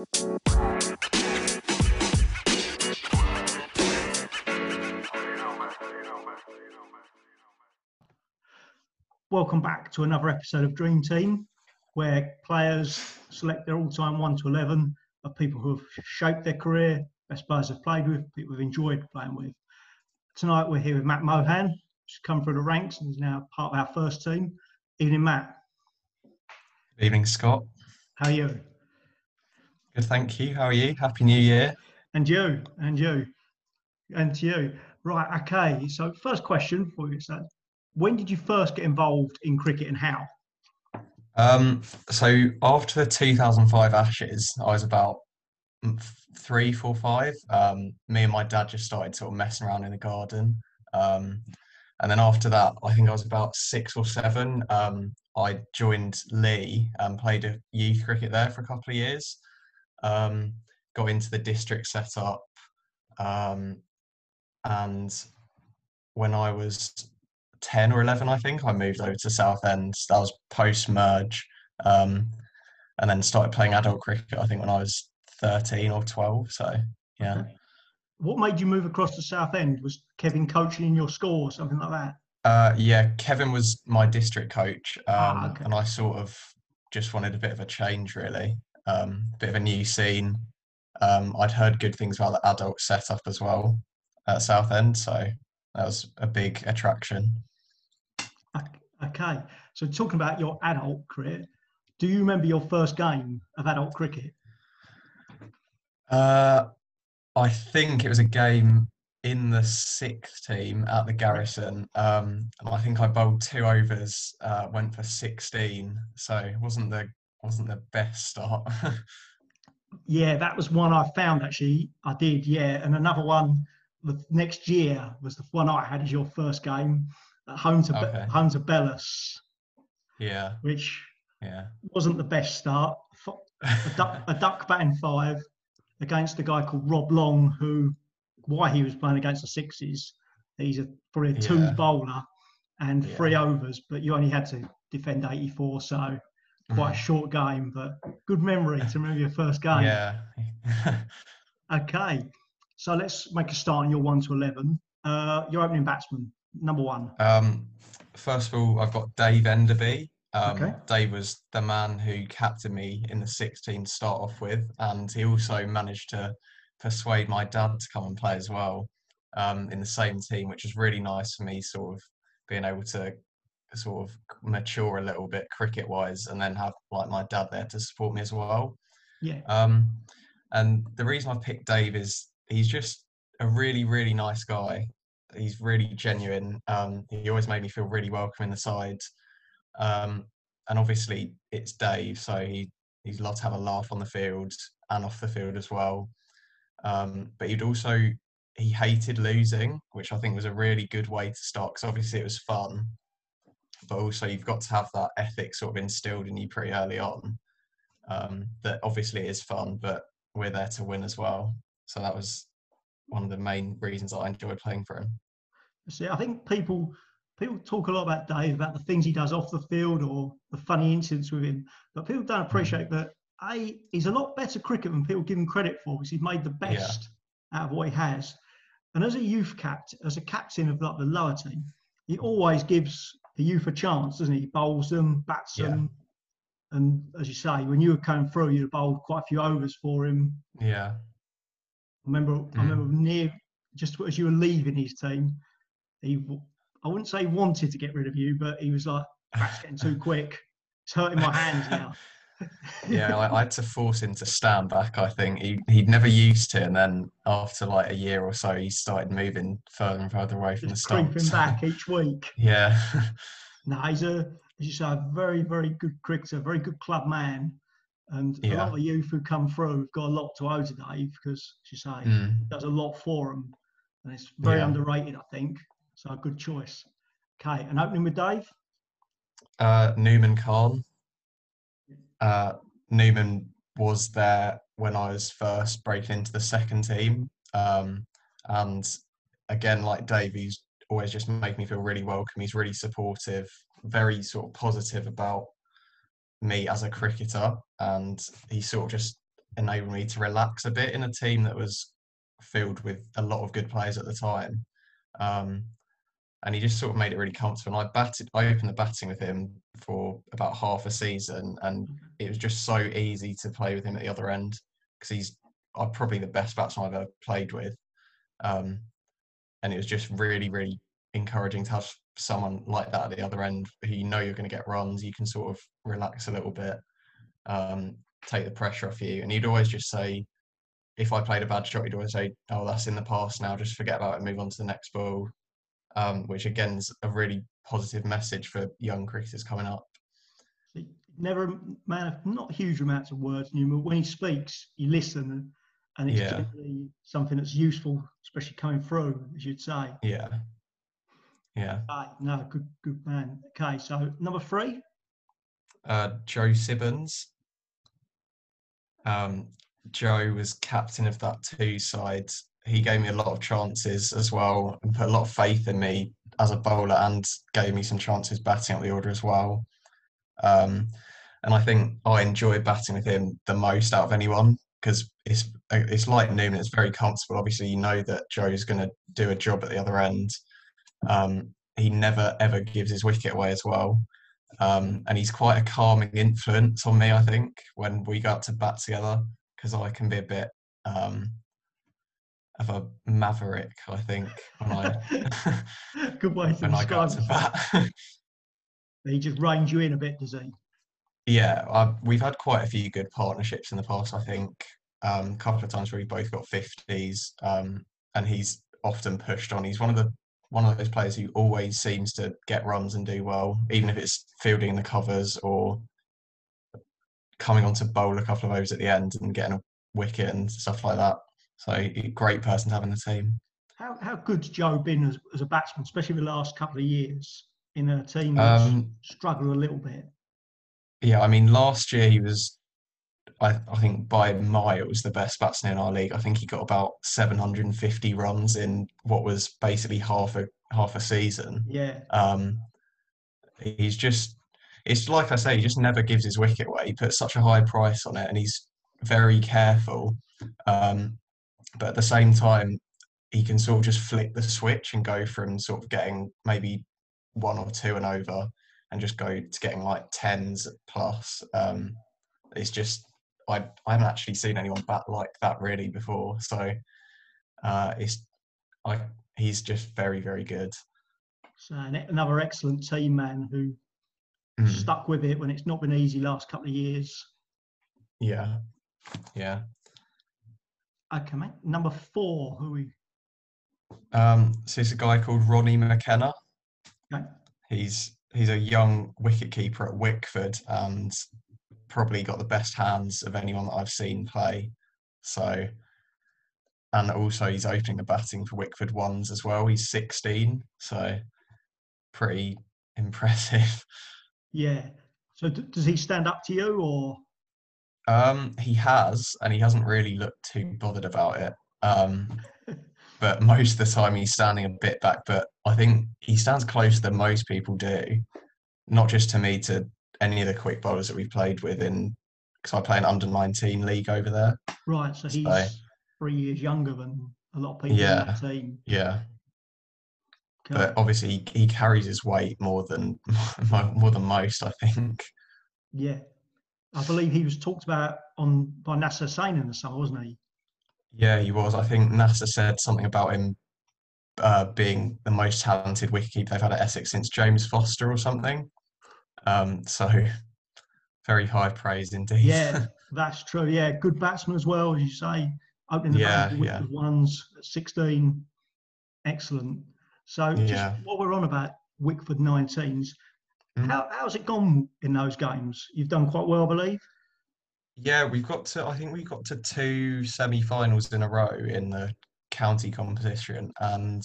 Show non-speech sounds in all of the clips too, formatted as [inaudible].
Welcome back to another episode of Dream Team, where players select their all-time one to eleven of people who have shaped their career, best players have played with, people have enjoyed playing with. Tonight we're here with Matt Mohan, who's come through the ranks and is now part of our first team. Evening, Matt. Good evening, Scott. How are you? Good, thank you. How are you? Happy New Year. And you, and you, and to you. Right, okay. So, first question for you, when did you first get involved in cricket and how? Um, so after the 2005 Ashes, I was about mm, three, four, five. Um, me and my dad just started sort of messing around in the garden. Um, and then after that, I think I was about six or seven. Um, I joined Leigh and played a youth cricket there for a couple of years. Um, got into the district setup. Um, and when I was 10 or 11, I think, I moved over to Southend. That was post merge. Um, and then started playing adult cricket, I think, when I was 13 or 12. So, yeah. What made you move across to Southend? Was Kevin coaching in your school or something like that? Uh, yeah, Kevin was my district coach. Ah, um, ah, okay. And I sort of just wanted a bit of a change, really. Um, bit of a new scene. Um, I'd heard good things about the adult setup as well at Southend. So that was a big attraction. Okay, so talking about your adult career, do you remember your first game of adult cricket? Uh, I think it was a game in the sixth team at the Garrison. Um, and I think I bowled two overs, uh, went for sixteen, so it wasn't the wasn't the best start. [laughs] yeah, that was one I found actually. I did, yeah, and another one the next year was the one I had as your first game at home to okay. home to Belus. Yeah. Which yeah wasn't the best start. A duck, a duck batting five against a guy called Rob Long, who why he was playing against the sixes. He's a probably a yeah. twos bowler and yeah. three overs, but you only had to defend 84, so quite a short game, but good memory to remember your first game. Yeah. [laughs] [laughs] okay, so let's make a start on your one to eleven. Uh, your opening batsman number one? Um, first of all, I've got Dave Enderby. Um, okay. Dave was the man who captained me in the 16 to start off with, and he also managed to persuade my dad to come and play as well um, in the same team, which was really nice for me, sort of being able to sort of mature a little bit cricket wise, and then have like my dad there to support me as well. Yeah. Um, and the reason I picked Dave is he's just a really, really nice guy he's really genuine. Um, he always made me feel really welcome in the side. Um, and obviously it's Dave, so he he's allowed to have a laugh on the field and off the field as well. Um, but he'd also he hated losing, which I think was a really good way to start because obviously it was fun, but also you've got to have that ethic sort of instilled in you pretty early on. Um, that obviously is fun, but we're there to win as well. So that was one of the main reasons I enjoyed playing for him. See, I think people people talk a lot about Dave about the things he does off the field or the funny incidents with him, but people don't appreciate mm. that. A, he's a lot better cricket than people give him credit for because he's made the best yeah. out of what he has. And as a youth captain, as a captain of like the lower team, he always gives the youth a chance, doesn't he? He bowls them, bats yeah. them, and as you say, when you were coming through, you bowled quite a few overs for him. Yeah. I remember, mm. I remember near just as you were leaving his team, he, I wouldn't say he wanted to get rid of you, but he was like, that's getting too [laughs] quick. It's hurting my hands now. [laughs] yeah, I, I, had to force him to stand back. I think he he'd never used to, and then after like a year or so, he started moving further and further away from Just the stumps. Creeping [laughs] back each week. Yeah. [laughs] no, he's a as you say, a very very good cricketer, very good club man. And yeah. a lot of youth who come through have got a lot to owe to Dave because, as you say, mm. does a lot for them. And it's very yeah. underrated, I think. So a good choice. Okay, and opening with Dave? Uh, Nouman Khan. Uh, Nouman was there when I was first breaking into the second team. Um, and again, like Dave, he's always just made me feel really welcome. He's really supportive, very sort of positive about me as a cricketer, and he sort of just enabled me to relax a bit in a team that was filled with a lot of good players at the time. Um, and he just sort of made it really comfortable. And I batted, I opened the batting with him for about half a season, and it was just so easy to play with him at the other end because he's uh, probably the best batsman I've ever played with. Um, and it was just really, really encouraging to have someone like that at the other end who you know you're going to get runs. You can sort of relax a little bit, um, take the pressure off you. And he'd always just say, if I played a bad shot, he'd always say, "Oh, that's in the past now. Just forget about it. Move on to the next ball." Um, which again is a really positive message for young cricketers coming up. Never a man of not huge amounts of words, but when he speaks, you listen, and it's yeah. something that's useful, especially coming through, as you'd say. Yeah. Yeah. Okay, no, good, good man. Okay, so number three. Uh, Joe Sibbons. Um, Joe was captain of that two side. He gave me a lot of chances as well and put a lot of faith in me as a bowler and gave me some chances batting up the order as well. Um, and I think I enjoy batting with him the most out of anyone because it's it's like Nouman. It's very comfortable. Obviously, you know that Joe's going to do a job at the other end. Um, he never ever gives his wicket away as well, um, and he's quite a calming influence on me. I think when we go out to bat together, because I can be a bit um, of a maverick. I think when I [laughs] good way to [laughs] when I go to bat. [laughs] he just reins you in a bit, does he? Yeah, I've, we've had quite a few good partnerships in the past. I think um, a couple of times where we both got fifties, um, and he's often pushed on. He's one of the one of those players who always seems to get runs and do well, even if it's fielding the covers or coming on to bowl a couple of overs at the end and getting a wicket and stuff like that. So great person to have in the team. How how good's Joe been as, as a batsman, especially the last couple of years in a team that's um, struggled a little bit? Yeah, I mean, last year he was, I, I think by miles the best batsman in our league. I think he got about 750 runs in what was basically half a half a season. Yeah. Um, he's just it's like I say, he just never gives his wicket away. He puts such a high price on it, and he's very careful. Um, but at the same time, he can sort of just flick the switch and go from sort of getting maybe one or two and over, and just go to getting like tens plus. Um, it's just I I haven't actually seen anyone bat like that really before. So uh, it's I he's just very very good. So another excellent team man who mm. stuck with it when it's not been easy last couple of years. Yeah, yeah. Okay, mate. Number four, who we? Um, so it's a guy called Ronnie McKenna. Okay. He's he's a young wicket keeper at Wickford and probably got the best hands of anyone that I've seen play. So, and also he's opening the batting for Wickford ones as well. He's 16, so pretty impressive. [laughs] Yeah. So d- does he stand up to you or? Um, he has, and he hasn't really looked too bothered about it. Um, but most of the time he's standing a bit back. But I think he stands closer than most people do, not just to me, to any of the quick bowlers that we've played with in because I play an under 19 league over there. Right, so he's so, three years younger than a lot of people yeah, in that team. Yeah, but obviously he, he carries his weight more than [laughs] more than most, I think. Yeah, I believe he was talked about on by Nasser Hussain in the summer, wasn't he? Yeah, he was. I think Nasser said something about him uh, being the most talented wicketkeeper they've had at Essex since James Foster or something. Um, so very high praise indeed. Yeah, [laughs] that's true. Yeah, good batsman as well, as you say. Opening the yeah, yeah. ones at 16, excellent. So just yeah. what we're on about Wickford 19s, mm. how, how's it gone in those games? You've done quite well, I believe. Yeah, we've got to. I think we've got to two semi-finals in a row in the county competition, and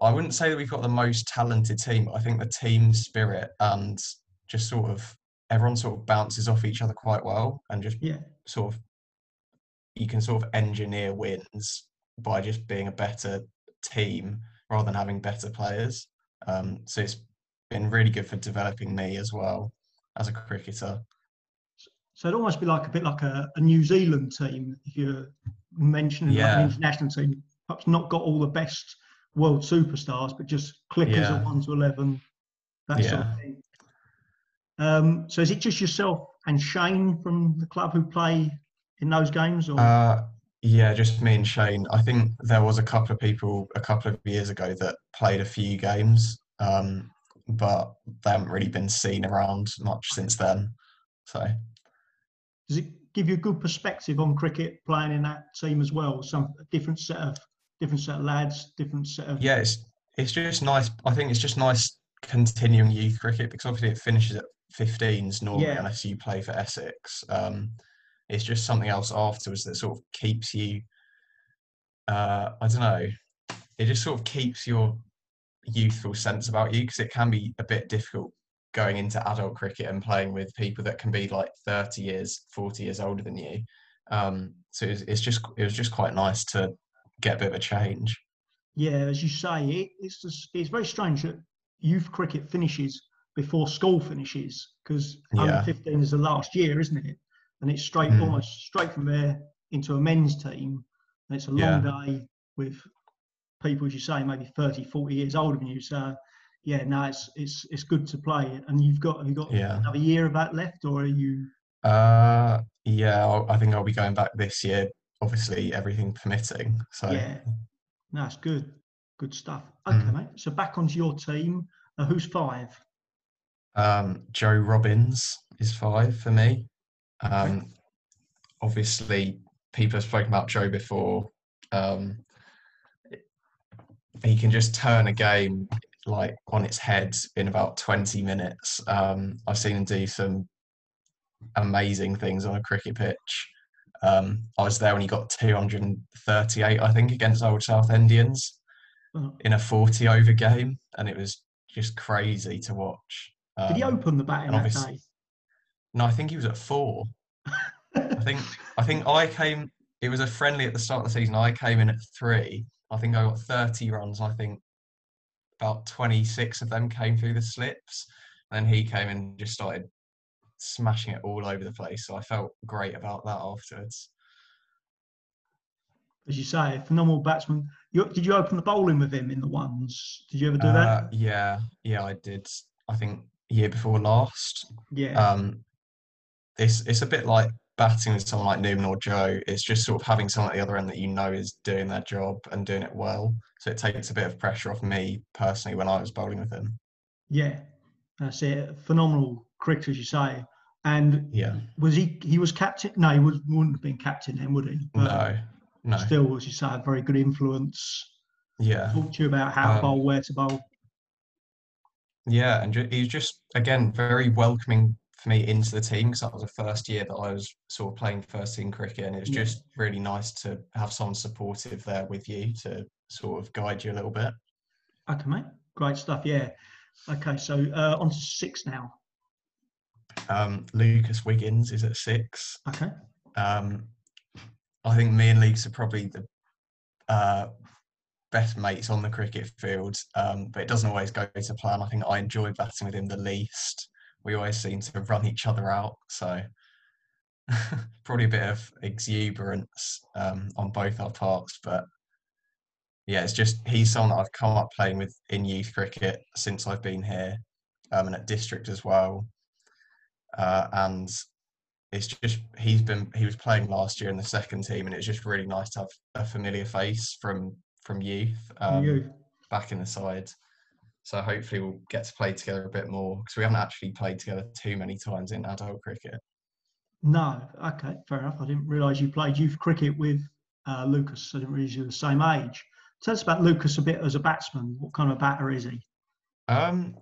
I wouldn't say that we've got the most talented team. I think the team spirit and just sort of everyone sort of bounces off each other quite well, and just yeah. sort of you can sort of engineer wins by just being a better team rather than having better players. Um, so it's been really good for developing me as well as a cricketer. So it'd almost be like a bit like a, a New Zealand team if you're mentioning like an international team. Perhaps not got all the best world superstars, but just clickers Yeah. at one to eleven, that sort of thing. Um, so is it just yourself and Shane from the club who play in those games, or Uh, yeah, just me and Shane. I think there was a couple of people a couple of years ago that played a few games, um, but they haven't really been seen around much since then. So does it give you a good perspective on cricket playing in that team as well? Some different set of different set of lads, different set of yeah, it's it's just nice. I think it's just nice continuing youth cricket because obviously it finishes at 15s normally Yeah. unless you play for Essex. Um, it's just something else afterwards that sort of keeps you. Uh, I don't know. It just sort of keeps your youthful sense about you because it can be a bit difficult going into adult cricket and playing with people that can be like 30 years 40 years older than you um so it's, it's just it was just quite nice to get a bit of a change Yeah, as you say, it, it's just, it's very strange that youth cricket finishes before school finishes because under Yeah. 15 is the last year, isn't it? And it's straight, Mm. almost straight from there into a men's team. And it's a long day with people, as you say, maybe 30, 40 years older than you. So, yeah, no, it's it's it's good to play. And you've got have you got Yeah. another year of that left, or are you? uh yeah I'll, i think i'll be going back this year obviously everything permitting so Yeah, no, it's good, good stuff. Okay, Mm. mate. So back onto your team. Uh, who's five? um joe robbins is five for me um obviously people have spoken about joe before um he can just turn a game like on its head in about 20 minutes um i've seen him do some amazing things on a cricket pitch um i was there when he got 238 i think against Old Southendians Uh, in a 40 over game and it was just crazy to watch um, Did he open the batting that obviously- day? no i think he was at four I think I think I came. It was a friendly at the start of the season. I came in at three. I think I got thirty runs. I think about twenty six of them came through the slips. And then he came and just started smashing it all over the place. So I felt great about that afterwards. As you say, phenomenal batsman. You, did you open the bowling with him in the ones? Did you ever do Uh, that? yeah, yeah, I did. I think year before last. Yeah. Um, it's it's a bit like batting with someone like Nouman or Joe. It's just sort of having someone at the other end that you know is doing their job and doing it well. So it takes a bit of pressure off me personally when I was bowling with him. yeah. That's it. Phenomenal cricketer, as you say. And Yeah. was he? He was captain. No, he was, wouldn't have been captain then, would he? But No. No. Still, as you say, a very good influence. Yeah. Talk to you about how to Um, bowl, where to bowl. Yeah, and he's just again very welcoming for me into the team because that was the first year that I was sort of playing first team cricket, and it was Yeah. just really nice to have someone supportive there with you to sort of guide you a little bit. Okay, mate. Great stuff. Yeah. Okay, so uh, on to six now. Um, Lucas Wiggins is at six. Okay. Um, I think me and Lucas are probably the uh, best mates on the cricket field, um, but it doesn't always go to plan. I think I enjoy batting with him the least. We always seem to run each other out, so [laughs] probably a bit of exuberance um, on both our parts. But yeah, it's just he's someone that I've come up playing with in youth cricket since I've been here, um, and at district as well. Uh, and it's just he's been he was playing last year in the second team, and it's just really nice to have a familiar face from from youth um, back in the side. So hopefully we'll get to play together a bit more because we haven't actually played together too many times in adult cricket. No. Okay, fair enough. I didn't realise you played youth cricket with uh, Lucas. I didn't realise you were the same age. Tell us about Lucas a bit as a batsman. What kind of batter is he? Um,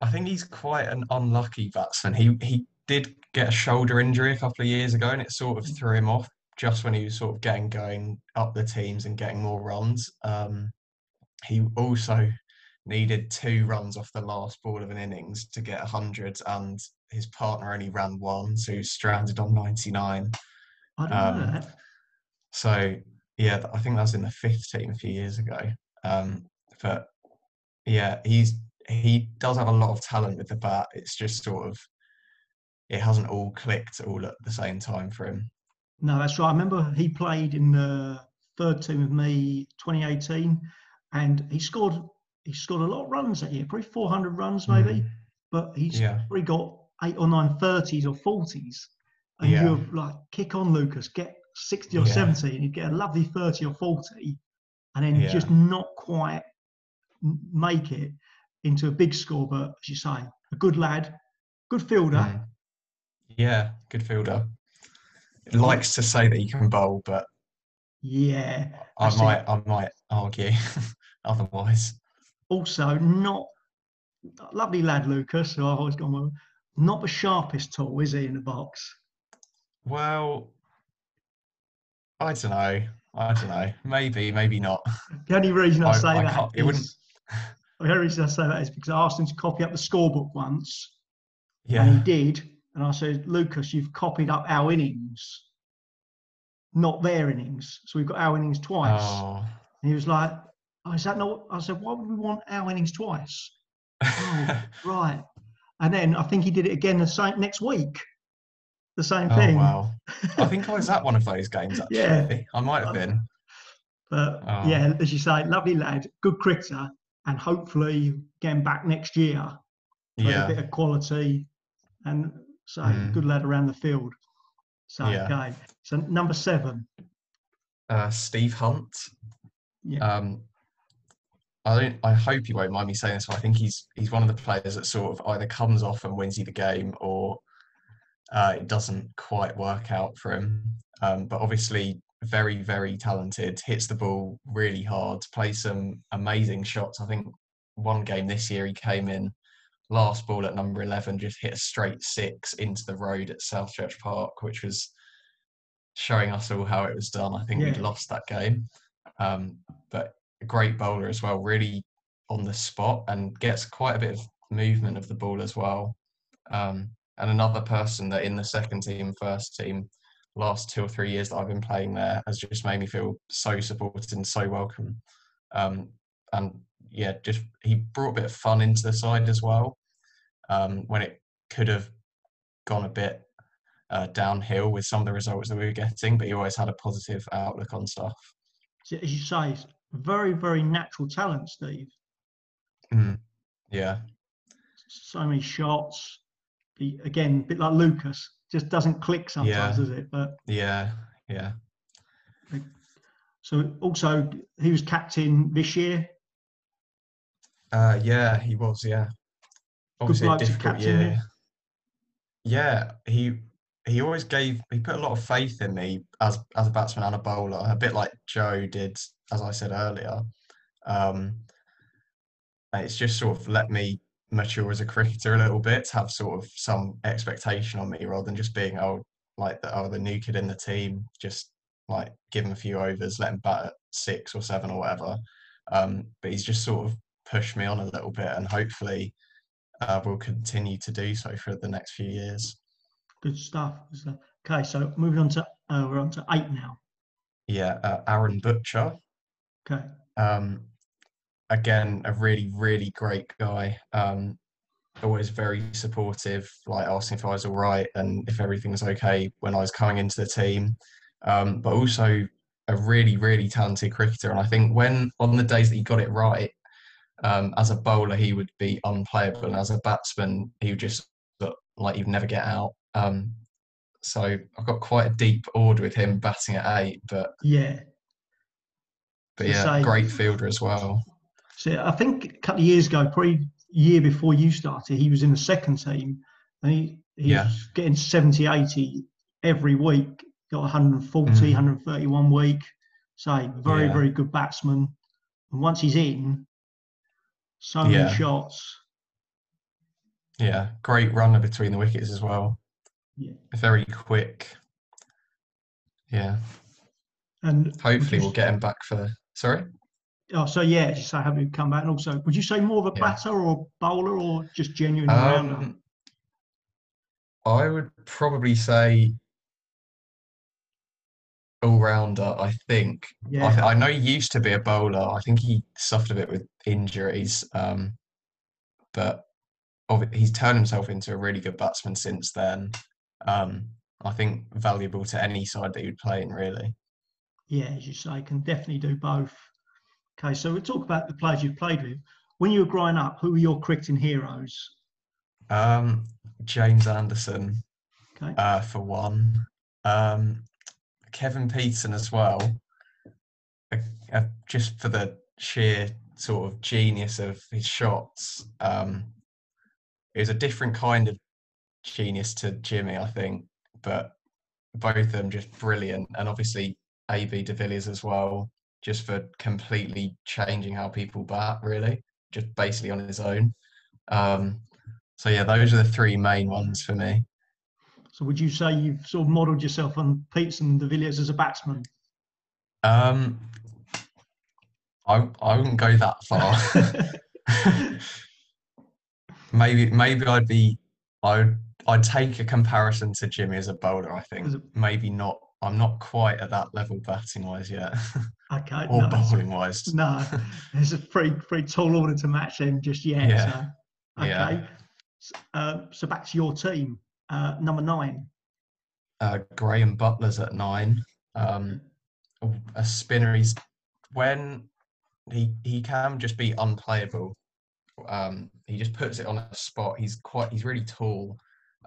I think he's quite an unlucky batsman. He he did get a shoulder injury a couple of years ago, and it sort of threw him off just when he was sort of getting going up the teams and getting more runs. Um, he also needed two runs off the last ball of an innings to get 100, and his partner only ran one, so he was stranded on 99. I don't know Um, that. So yeah, I think that was in the fifth team a few years ago. Um, but yeah, he's he does have a lot of talent with the bat. It's just sort of it hasn't all clicked all at the same time for him. No, that's right. I remember he played in the third team with me 2018, and he scored he scored a lot of runs that year, probably 400 runs maybe, Mm. but he's Yeah. probably got eight or nine 30s or 40s. And Yeah. you're like, kick on, Lucas, get 60 or Yeah. 70, and you get a lovely 30 or 40, and then just not quite make it into a big score. But as you say, a good lad, good fielder. Mm. Yeah, good fielder. Likes to say that he can bowl, but Yeah. I That's it. might I might argue [laughs] otherwise. Also, not lovely lad, Lucas, who I've always gone with. Not the sharpest tool, is he, in the box? Well, I don't know. I don't know. Maybe, maybe not. The only reason I, I- say I that it wouldn't- the only reason I say that is because I asked him to copy up the scorebook once, and he did. And I said, Lucas, you've copied up our innings, not their innings. So we've got our innings twice. Oh. And he was like, oh, is that not? I said, why would we want our innings twice? Oh, [laughs] right. And then I think he did it again the same next week. The same Oh thing. wow! I think I was at one of [laughs] those games actually. Yeah. I might have been. But Oh. yeah, as you say, lovely lad, good cricketer, and hopefully getting back next year with a bit of quality and so Mm. good lad around the field. So Yeah. okay. So number seven. Uh, Steve Hunt. Yeah. Um, I don't. I hope you won't mind me saying this, but I think he's he's one of the players that sort of either comes off and wins you the game, or uh, it doesn't quite work out for him. Um, but obviously, very very talented. Hits the ball really hard. Plays some amazing shots. I think one game this year he came in last ball at number eleven, just hit a straight six into the road at Southchurch Park, which was showing us all how it was done. I think we'd lost that game. Um, but a great bowler as well, really on the spot and gets quite a bit of movement of the ball as well. Um, and another person that in the second team, first team, last two or three years that I've been playing there has just made me feel so supported and so welcome. Um, and yeah, just he brought a bit of fun into the side as well. Um, when it could have gone a bit uh, downhill with some of the results that we were getting, but he always had a positive outlook on stuff. As you say, very, very natural talent, Steve. Mm. Yeah, So many shots. He, again, a bit like Lucas, just doesn't click sometimes, Yeah. does it? But yeah, yeah. so also he was captain this year. Uh, yeah, he was. Yeah, obviously a to difficult year. Yeah, he he always gave he put a lot of faith in me as as a batsman and a bowler, a bit like Joe did, as I said earlier. Um, it's just sort of let me mature as a cricketer a little bit, have sort of some expectation on me rather than just being oh like the oh the new kid in the team, just like give him a few overs, let him bat at six or seven or whatever. Um, but he's just sort of pushed me on a little bit, and hopefully uh, will continue to do so for the next few years. Good stuff. good stuff. Okay, so moving on to uh, we're on to eight now. Yeah, uh, Aaron Butcher. Okay. Um, again, a really, really great guy. Um, always very supportive, like asking if I was all right and if everything was okay when I was coming into the team. Um, but also a really, really talented cricketer. And I think when on the days that he got it right, um, as a bowler he would be unplayable, and as a batsman he would just look like he'd never get out. Um, so I've got quite a deep order with him batting at eight, but Yeah. But yeah, say- great fielder as well. So I think a couple of years ago, probably year before you started, he was in the second team and he, he Yeah. was getting 70, 80 every week, got 140, Mhm. 131 week. So very, Yeah. very good batsman. And once he's in, so many Yeah. shots. Yeah, great runner between the wickets as well. Yeah. Very quick. Yeah, And hopefully we'll get him back for. Sorry. Oh, so yeah, you say, have him come back. And also, would you say more of a Yeah. batter or a bowler or just genuine rounder? Um, I would probably say all rounder. I think. I, Yeah. th- I know he used to be a bowler. I think he suffered a bit with injuries. Um, but he's turned himself into a really good batsman since then. Um, I think valuable to any side that he would play in, really. Yeah, as you say, can definitely do both. Okay, so we'll talk about the players you've played with. When you were growing up, who were your cricketing heroes? Um, James Anderson, Okay. uh, for one. Um, Kevin Pietersen as well, uh, uh, just for the sheer sort of genius of his shots. Um, it was a different kind of genius to Jimmy, I think, but both of them just brilliant. And obviously, AB de Villiers as well, just for completely changing how people bat, really, just basically on his own. Um, so, yeah, those are the three main ones for me. So would you say you've sort of modelled yourself on Pietersen and de Villiers as a batsman? Um, I I wouldn't go that far. [laughs] [laughs] maybe maybe I'd be I'd I'd take a comparison to Jimmy as a bowler. I think maybe not. I'm not quite at that level batting wise yet, [laughs] okay. or no, bowling wise. No, there's a pretty pretty tall order to match them just yet. Yeah. So, okay. Yeah. S- Uh, so back to your team, uh, number nine. Uh, Graham Butler's at nine. Um, a spinner. He's when he he can just be unplayable. Um, he just puts it on a spot. He's quite. He's really tall.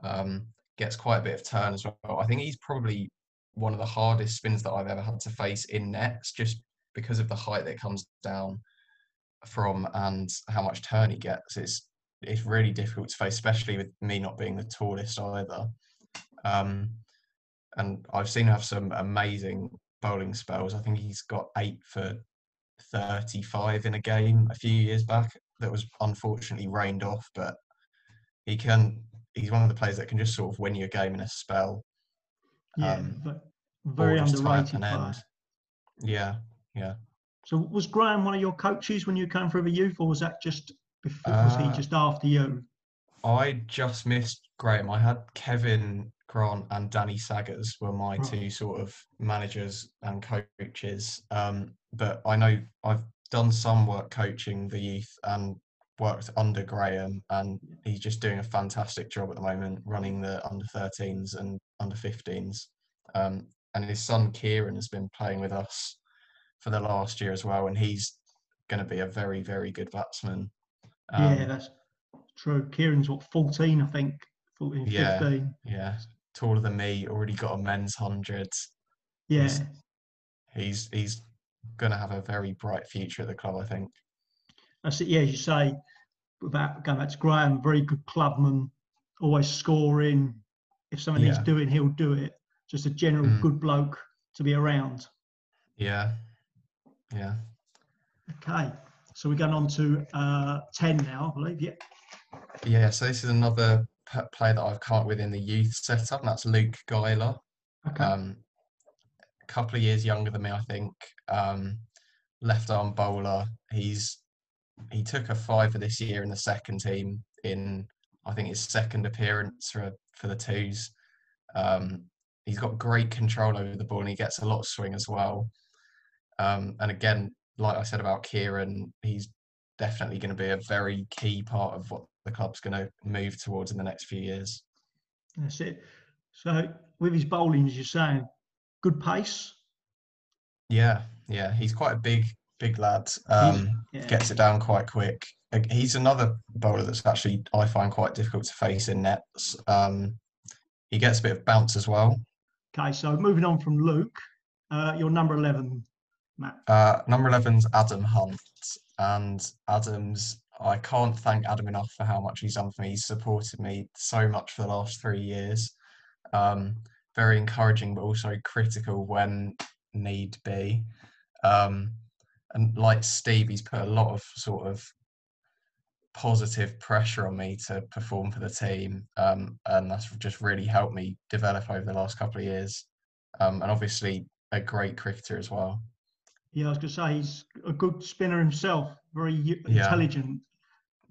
Um, gets quite a bit of turn as well. I think he's probably one of the hardest spins that I've ever had to face in nets, just because of the height that comes down from and how much turn he gets. It's it's really difficult to face, especially with me not being the tallest either. Um, and I've seen him have some amazing bowling spells. I think he's got eight for 35 in a game a few years back that was unfortunately rained off, but he can. He's one of the players that can just sort of win you a game in a spell. Yeah, Um, but very just tie up underrated player. Yeah, yeah. So was Graham one of your coaches when you came through the youth, or was that just before, was he Uh, just after you? I just missed Graham. I had Kevin Grant and Danny Saggers were my Right. two sort of managers and coaches. Um, but I know I've done some work coaching the youth and worked under Graham, and he's just doing a fantastic job at the moment, running the under 13s and under 15s. Um, and his son Kieran has been playing with us for the last year as well, and he's going to be a very, very good batsman. yeah, Um, that's true. Kieran's what 14, I think, 14, Yeah. 15. Yeah, taller than me, already got a men's hundred. Yeah, He's- He's he's gonna have a very bright future at the club, I think. That's it. Yeah, as you say about going back to Graham, very good clubman, always scoring. If something he's Yeah. doing, he'll do it. Just a general Mm. good bloke to be around. Yeah, yeah. Okay, so we're going on to uh, 10 now, I believe. Yeah. Yeah, so this is another p- player that I've come up with in the youth setup, and that's Luke Geiler. Okay. Um, a couple of years younger than me, I think. Um, left arm bowler. He's he took a five for this year in the second team in I think his second appearance for for the twos. Um, he's got great control over the ball and he gets a lot of swing as well. Um, and again, like I said about Kieran, he's definitely going to be a very key part of what the club's going to move towards in the next few years. That's it. So with his bowling, as you're saying, good pace. Yeah, yeah, he's quite a big, big lad. Um, yeah. Gets it down quite quick. He's another bowler that's actually I find quite difficult to face in nets. Um, he gets a bit of bounce as well. Okay, so moving on from Luke, uh, your number 11, Matt. Uh, number 11's Adam Hunt, and Adam's. I can't thank Adam enough for how much he's done for me. He's supported me so much for the last three years. Um, very encouraging, but also critical when need be. Um, and like Steve, he's put a lot of sort of positive pressure on me to perform for the team, um, and that's just really helped me develop over the last couple of years. Um, and obviously, a great cricketer as well. Yeah, I was going to say he's a good spinner himself, very Yeah. intelligent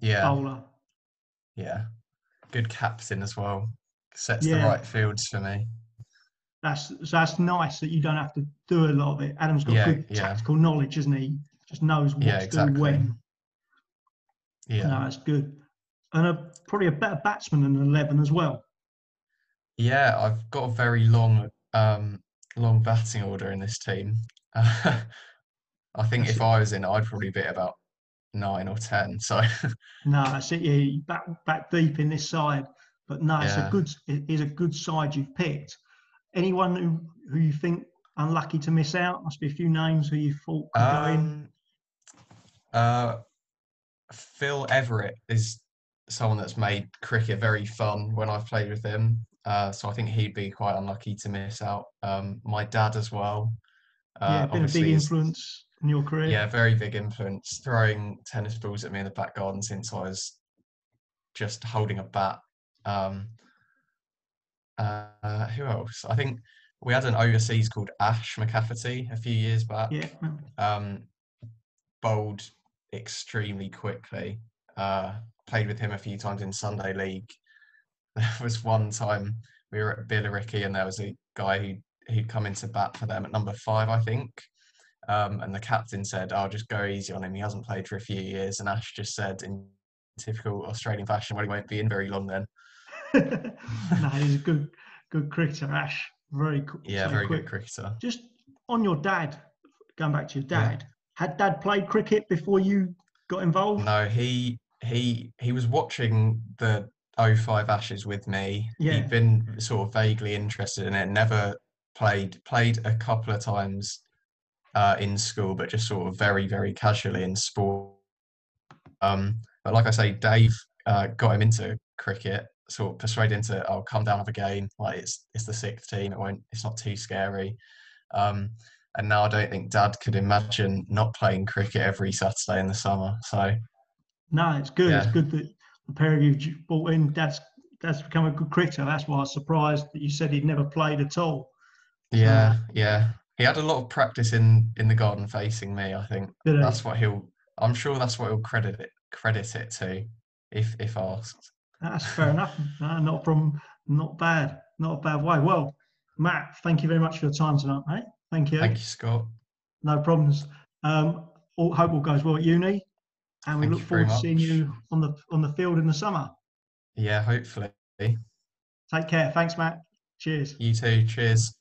Yeah, bowler. yeah, good captain as well. Sets the right fields for me. That's so that's nice that you don't have to do a lot of it. Adam's got Yeah, good yeah. tactical knowledge, isn't he? Just knows what Yeah, to exactly. do when. Yeah, No, that's good. and a, probably a better batsman than 11 as well. Yeah, I've got a very long, um, long batting order in this team. [laughs] I think if I was in, I'd probably be about nine or ten. So [laughs] no, I see you back back deep in this side, but no, it's Yeah. a good it is a good side you've picked. Anyone who who you think unlucky to miss out? Must be a few names who you thought could go in. um, uh, Phil Everett is someone that's made cricket very fun when I've played with him. Uh, so I think he'd be quite unlucky to miss out. Um, my dad as well. Uh, yeah, been a big influence in your career. Yeah, very big influence. Throwing tennis balls at me in the back garden since I was just holding a bat. Um, uh, who else? I think we had an overseas called Ash McCafferty a few years back. yeah. Um, bowled extremely quickly. Uh, played with him a few times in Sunday League. [laughs] There was one time we were at Billericay and there was a guy who who'd come into bat for them at number five, I think. Um, and the captain said, "I'll just go easy on him. He hasn't played for a few years." And Ash just said, in typical Australian fashion, "Well, he won't be in very long then." [laughs] no, he's a good good cricketer, Ash. Very cool. Yeah, very good cricketer. Just on your dad, going back to your Yeah. dad, had dad played cricket before you got involved? No, he he he was watching the 05 Ashes with me. Yeah. He'd been sort of vaguely interested in it. Never played. Played a couple of times uh, in school, but just sort of very very casually in sport. Um, but like I say, Dave uh, got him into cricket. Sort of persuaded him to, "I'll come down have a game. Like it's it's the sixth team. It won't. It's not too scary." Um, and now I don't think Dad could imagine not playing cricket every Saturday in the summer. So No, it's good. It's good that the pair of you bought in. Dad's Dad's become a good cricketer. That's why I was surprised that you said he'd never played at all. Yeah, yeah. He had a lot of practice in in the garden facing me. I think that's what he'll. I'm sure that's what he'll credit it credit it to, if if asked. That's fair enough. No, not from not bad. Not a bad way. Well, Matt, thank you very much for your time tonight, mate. Thank you. Thank you, Scott. No problems. Um, all, hope all goes well at uni, and we Thank look forward to seeing you on the on the field in the summer. Yeah, hopefully. Take care. Thanks, Matt. Cheers. You too. Cheers.